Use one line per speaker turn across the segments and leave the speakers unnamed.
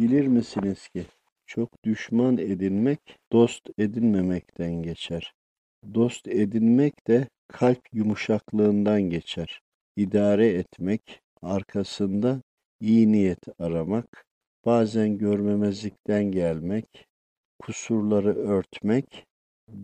Bilir misiniz ki çok düşman edinmek dost edinmemekten geçer. Dost edinmek de kalp yumuşaklığından geçer. İdare etmek, arkasında iyi niyet aramak, bazen görmemezlikten gelmek, kusurları örtmek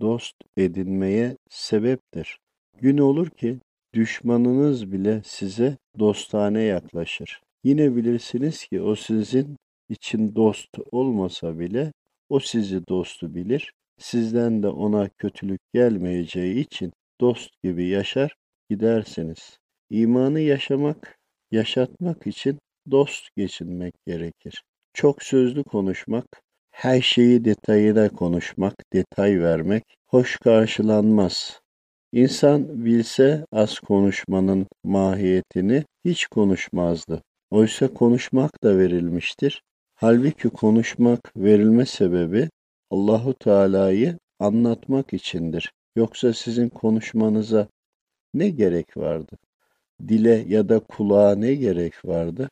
dost edinmeye sebeptir. Gün olur ki düşmanınız bile size dostane yaklaşır. Yine bilirsiniz ki o sizin için dost olmasa bile o sizi dostu bilir. Sizden de ona kötülük gelmeyeceği için dost gibi yaşar gidersiniz. İmanı yaşamak, yaşatmak için dost geçinmek gerekir. Çok sözlü konuşmak, her şeyi detayına konuşmak, detay vermek hoş karşılanmaz. İnsan bilse az konuşmanın mahiyetini hiç konuşmazdı. Oysa konuşmak da verilmiştir. Halbuki konuşmak verilme sebebi Allahu Teala'yı anlatmak içindir. Yoksa sizin konuşmanıza ne gerek vardı? Dile ya da kulağa ne gerek vardı?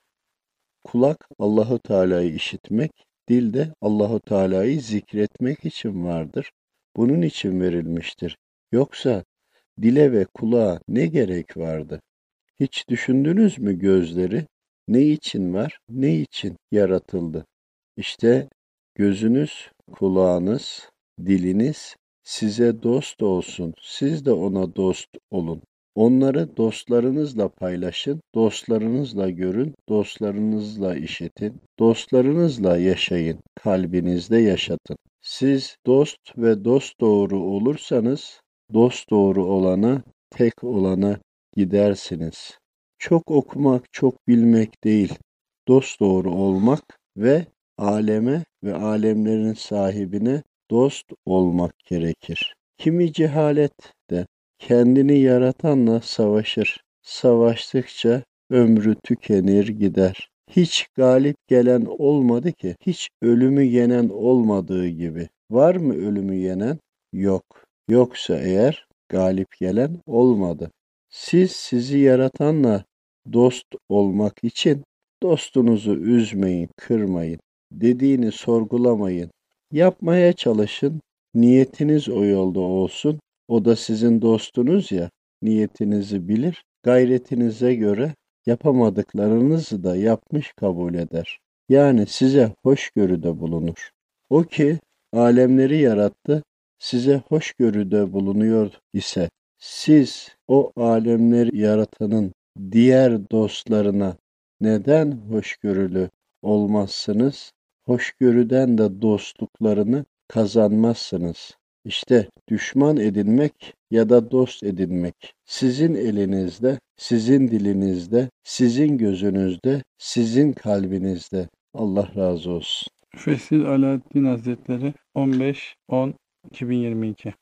Kulak Allahu Teala'yı işitmek, dil de Allahu Teala'yı zikretmek için vardır. Bunun için verilmiştir. Yoksa dile ve kulağa ne gerek vardı? Hiç düşündünüz mü gözleri? Ne için var? Ne için yaratıldı? İşte gözünüz, kulağınız, diliniz size dost olsun. Siz de ona dost olun. Onları dostlarınızla paylaşın, dostlarınızla görün, dostlarınızla işitin, dostlarınızla yaşayın, kalbinizde yaşatın. Siz dost ve dost doğru olursanız, dost doğru olana, tek olana gidersiniz. Çok okumak, çok bilmek değil, dost doğru olmak ve aleme ve alemlerin sahibine dost olmak gerekir. Kimi cehalet de kendini yaratanla savaşır. Savaştıkça ömrü tükenir gider. Hiç galip gelen olmadı ki, hiç ölümü yenen olmadığı gibi. Var mı ölümü yenen? Yok. Yoksa eğer galip gelen olmadı. Siz sizi yaratanla dost olmak için dostunuzu üzmeyin, kırmayın. Dediğini sorgulamayın. Yapmaya çalışın. Niyetiniz o yolda olsun. O da sizin dostunuz ya. Niyetinizi bilir. Gayretinize göre yapamadıklarınızı da yapmış kabul eder. Yani size hoşgörüde bulunur. O ki alemleri yarattı, size hoşgörüde bulunuyor ise siz o alemleri yaratanın diğer dostlarına neden hoşgörülü olmazsınız? Hoşgörüden de dostluklarını kazanmazsınız. İşte düşman edinmek ya da dost edinmek sizin elinizde, sizin dilinizde, sizin gözünüzde, sizin kalbinizde. Allah razı olsun.
Fesih Alaaddin Hazretleri 15-10-2022